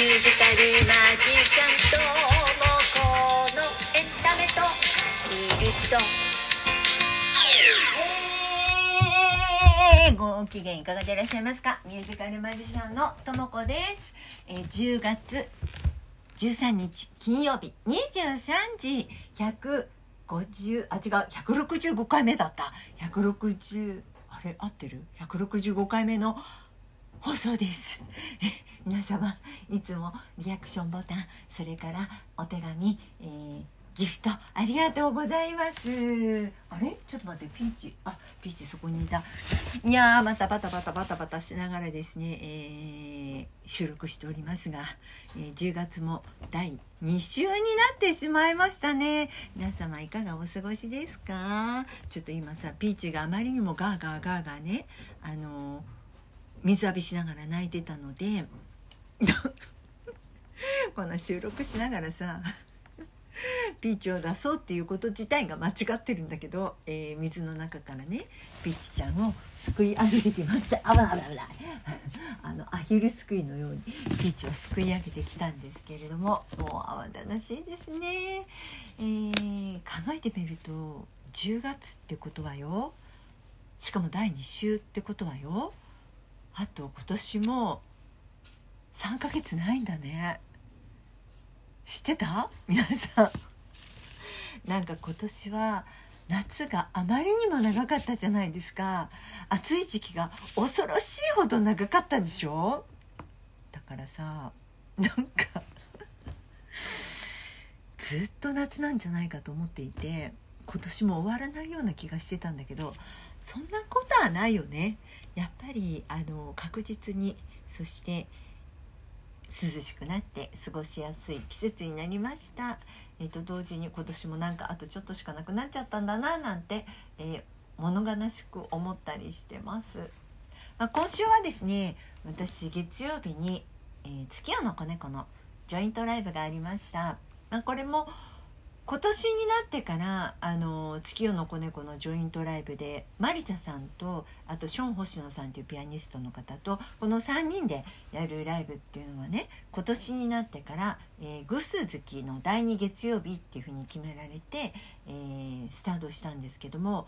ュージカルマジシャンともこのエンタメと。キルトえーご機嫌いかがでいらっしゃいますか？ミュージカルマジシャンのともこです、えー10月13日金曜日。23時150あ違う。165回目だった。160あれ？合ってる？165回目の放送です。皆様いつもリアクションボタンそれからお手紙、えーギフトありがとうございます。あれ？ちょっと待ってピーチ。あピーチそこにいた。いやーまたバタバタバタバタしながらですね、えー収録しておりますが、えー10月も第2週になってしまいましたね。皆様いかがお過ごしですか？ちょっと今さピーチがあまりにもガーガーガーガーねあのー水浴びしながら泣いてたので この収録しながらさピーチを出そうっていうこと自体が間違ってるんだけど、えー水の中からねピーチちゃんをすくい上げてきました。危ない危ない危ないあのアヒルすくいのようにピーチをすくい上げてきたんですけれどももう慌ただしいですね、えー考えてみると10月ってことはよ。しかも第2週ってことはよ。あと今年も3ヶ月ないんだね。知ってた？皆さん。なんか今年は夏があまりにも長かったじゃないですか。暑い時期が恐ろしいほど長かったでしょ？だからさなんかずっと夏なんじゃないかと思っていて。今年も終わらないような気がしてたんだけどそんなことはないよね。やっぱりあの確実にそして涼しくなって過ごしやすい季節になりました、えー、と同時に今年もなんかあとちょっとしかなくなっちゃったんだななんて、えー物悲しく思ったりしてます、まあ、今週はですね私月曜日に、えー月夜の子猫のジョイントライブがありました、まあ、これも今年になってからあの月夜の子猫のジョイントライブでマリタさんとあとショーン星野さんというピアニストの方とこの3人でやるライブっていうのはね今年になってから、えー、月の第2月曜日っていうふうに決められて、えースタートしたんですけども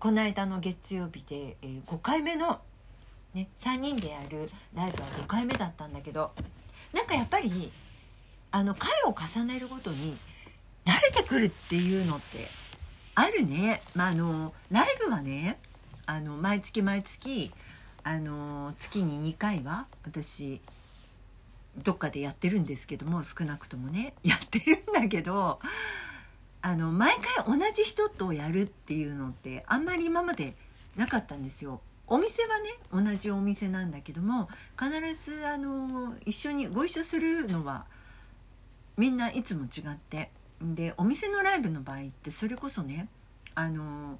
この間の月曜日で、えー5回目の、ね、3人でやるライブは5回目だったんだけどなんかやっぱりあの回を重ねるごとに慣れてくるっていうのってあるね。まあ、あのライブはねあの毎月毎月あの月に2回は私どっかでやってるんですけども少なくともねやってるんだけどあの毎回同じ人とやるっていうのってあんまり今までなかったんですよ。お店はね同じお店なんだけども必ずあの一緒にご一緒するのはみんないつも違ってでお店のライブの場合ってそれこそねあの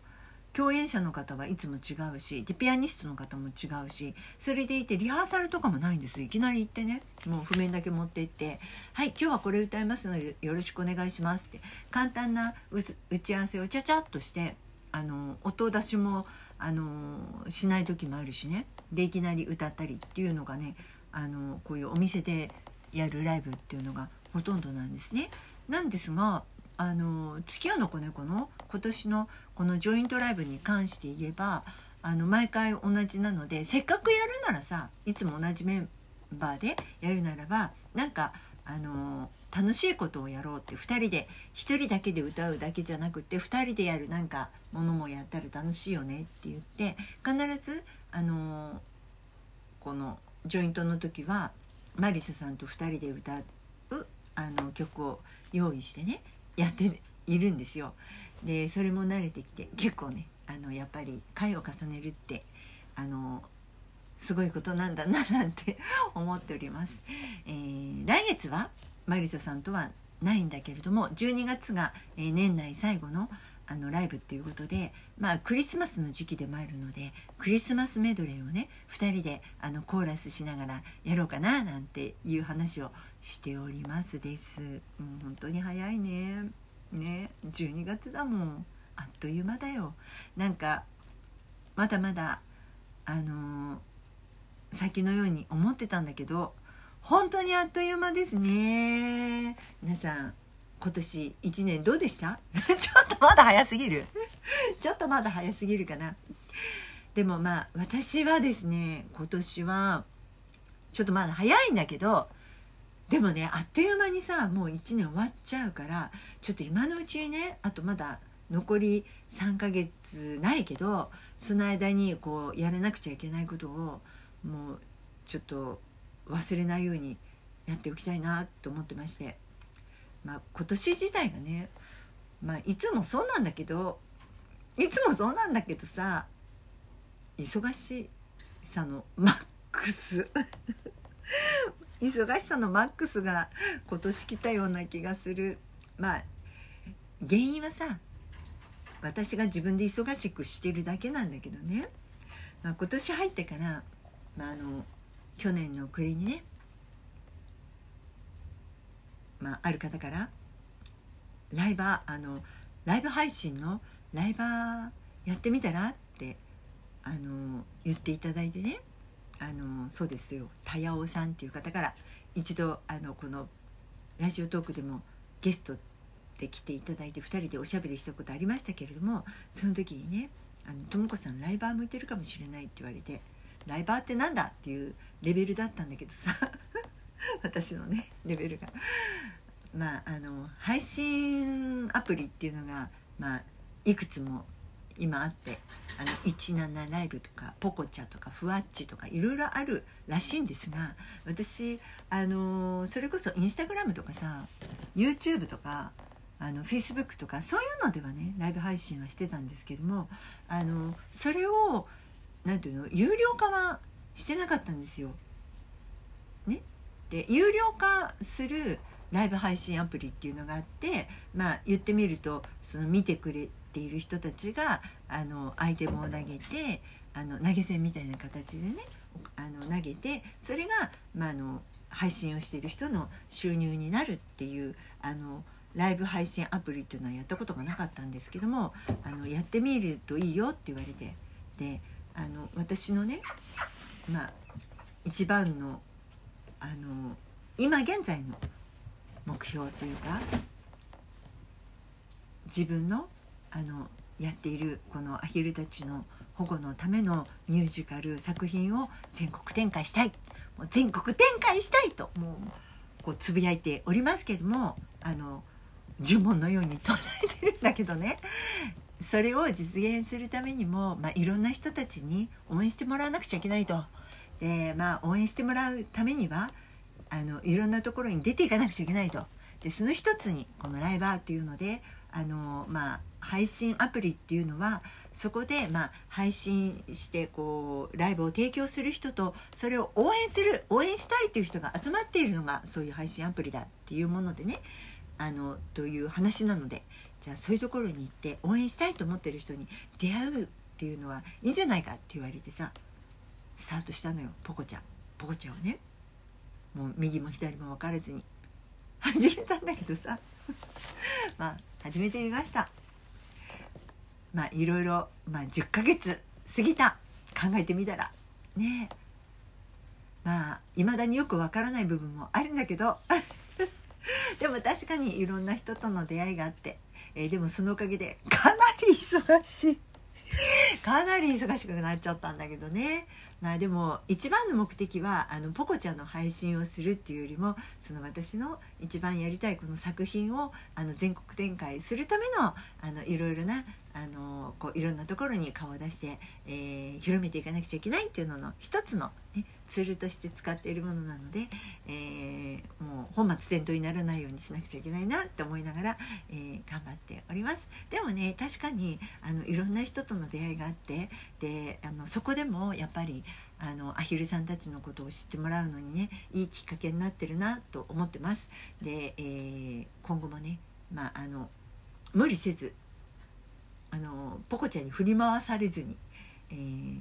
共演者の方はいつも違うしでピアニストの方も違うしそれでいてリハーサルとかもないんですいきなり行ってねもう譜面だけ持って行って「はい今日はこれ歌いますのでよろしくお願いします」って簡単な打ち合わせをちゃちゃっとしてあの音出しもあのしない時もあるしねでいきなり歌ったりっていうのがねあのこういうお店でやるライブっていうのがほとんどなんですね。なんですがあの月夜の子猫の今年のこのジョイントライブに関して言えばあの毎回同じなのでせっかくやるならさいつも同じメンバーでやるならばなんかあの楽しいことをやろうって2人で1人だけで歌うだけじゃなくて2人でやるなんかものもやったら楽しいよねって言って必ずあのこのジョイントの時はマリサさんと2人で歌うあの曲を用意してねやっているんですよ。でそれも慣れてきて結構ねあのやっぱり回を重ねるってあのすごいことなんだななんて 思っております。えー来月はマリサさんとはないんだけれども12月が、えー年内最後のあのライブっていうことでまあクリスマスの時期でもあるのでクリスマスメドレーをね2人であのコーラスしながらやろうかななんていう話をしておりますです。うん、本当に早いね。ね12月だもんあっという間だよ。なんかまだまだあのー先のように思ってたんだけど本当にあっという間ですね皆さん今年1年どうでした？ちょっとまだ早すぎる。ちょっとまだ早すぎるかな。でもまあ私はですね今年はちょっとまだ早いんだけどでもねあっという間にさもう1年終わっちゃうからちょっと今のうちにねあとまだ残り3ヶ月ないけどその間にこうやらなくちゃいけないことをもうちょっと忘れないようにやっておきたいなと思ってまして、まあ、今年自体がね、まあ、いつもそうなんだけどいつもそうなんだけどさ忙しさのマックス。忙しさのマックスが今年来たような気がする。まあ原因はさ私が自分で忙しくしてるだけなんだけどね、まあ、今年入ってから、まあ、あの去年の暮れにね、まあ、ある方からライバーあのライブ配信のライバーやってみたらってあの言っていただいてねあのそうですよたやおさんっていう方から一度あのこのラジオトークでもゲストで来ていただいて2人でおしゃべりしたことありましたけれどもその時にね「あのとも子さんライバー向いてるかもしれない」って言われて「ライバーってなんだ?」っていうレベルだったんだけどさ 私のねレベルが。まああの配信アプリっていうのが、まあ、いくつも今あってあの17ライブとかポコチャとかふわっちとかいろいろあるらしいんですが私あのそれこそインスタグラムとかさ YouTube とかあの Facebook とかそういうのではねライブ配信はしてたんですけどもあのそれを何ていうの有料化はしてなかったんですよ。ね、で有料化するライブ配信アプリっていうのがあってまあ言ってみるとその見てくれている人たちがあのアイテムを投げてあの投げ銭みたいな形でねあの投げてそれが、まあ、あの配信をしている人の収入になるっていうあのライブ配信アプリっていうのはやったことがなかったんですけどもあのやってみるといいよって言われてであの私のねまあ一番のあの今現在の目標というか自分のあのやっているこのアヒルたちの保護のためのミュージカル作品を全国展開したいもう全国展開したいともうこうつぶやいておりますけどもあの呪文のように唱えてるんだけどねそれを実現するためにも、まあ、いろんな人たちに応援してもらわなくちゃいけないと。でまあ、応援してもらうためにはあのいろんなところに出ていかなくちゃいけないと。でその一つにこのライバーっていうのであの、まあ、配信アプリっていうのはそこで、まあ、配信してこうライブを提供する人とそれを応援する応援したいという人が集まっているのがそういう配信アプリだっていうものでねあのという話なのでじゃあそういうところに行って応援したいと思ってる人に出会うっていうのはいいんじゃないかって言われてさスタートしたのよポコちゃん。ポコちゃんをねもう右も左も分からずに。始めたんだけどさ。まあ始めてみました。まあいろいろ、まあ、10ヶ月過ぎた。考えてみたら。ねえ。まあいまだによくわからない部分もあるんだけど。でも確かにいろんな人との出会いがあって、えー、でもそのおかげでかなり忙しい。かなり忙しくなっちゃったんだけどね。まあでも一番の目的はあのポコちゃんの配信をするっていうよりもその私の一番やりたいこの作品をあの全国展開するためのあのいろいろなあのこういろんなところに顔を出して、えー、広めていかなくちゃいけないっていうのの一つの、ね、ツールとして使っているものなので、えー、もう本末転倒にならないようにしなくちゃいけないなって思いながら、えー、頑張っております。でもね確かにあのいろんな人との出会いがあってであのそこでもやっぱりあのアヒルさんたちのことを知ってもらうのにねいいきっかけになってるなと思ってます。で、えー、今後もね、まあ、あの無理せずあのポコちゃんに振り回されずに、えー、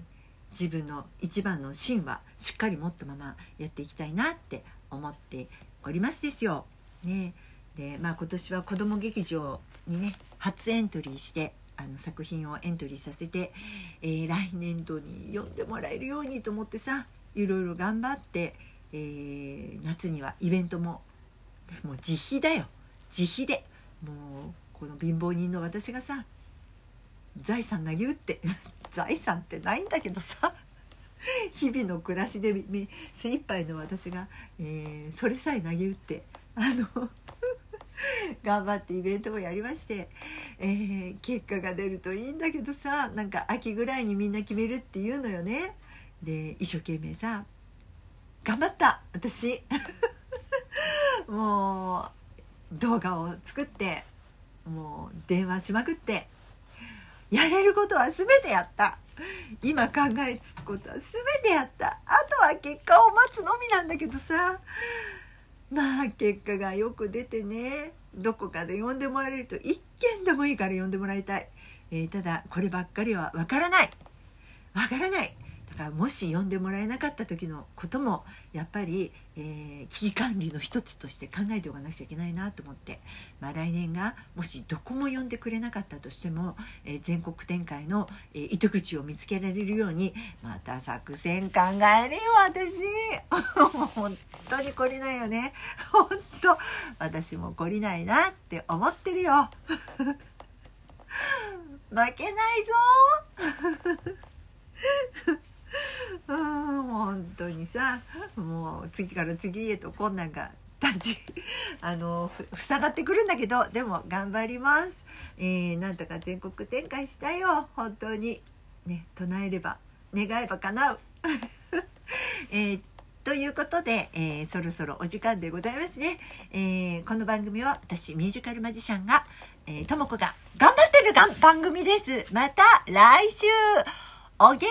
自分の一番の芯はしっかり持ったままやっていきたいなって思っておりますですよ。ね、でまあ今年は子ども劇場にね初エントリーしてあの作品をエントリーさせて、えー、来年度に読んでもらえるようにと思ってさいろいろ頑張って、えー夏にはイベントももう自費だよ。自費で。もうこの貧乏人の私がさ財産投げ打って。財産ってないんだけどさ。日々の暮らしで精一杯の私が、えーそれさえ投げ打って。あの 頑張ってイベントもやりまして、えー結果が出るといいんだけどさなんか秋ぐらいにみんな決めるっていうのよね。で一生懸命さ頑張った。私。もう動画を作ってもう電話しまくって。やれることは全てやった。今考えつくことは全てやった。あとは結果を待つのみなんだけどさ。まあ結果がよく出てね。どこかで呼んでもらえると一件でもいいから呼んでもらいたい、えーただこればっかりはわからない。わからない。からもし呼んでもらえなかった時のこともやっぱり、えー危機管理の一つとして考えておかなくちゃいけないなと思って、まあ、来年がもしどこも呼んでくれなかったとしても、えー全国展開の、えー糸口を見つけられるようにまた作戦考えるよ私。も う本当に懲りないよね。本当私も懲りないなって思ってるよ。負けないぞ。うん本当にさもう次から次へと困難が立ち あのふ塞がってくるんだけどでも頑張ります、えーなんとか全国展開したいよ。本当に。ね唱えれば願えば叶う。えーということで、えーそろそろお時間でございますね、えーこの番組は私ミュージカルマジシャンがえーともこが頑張ってるがん番組です。また来週お元気よ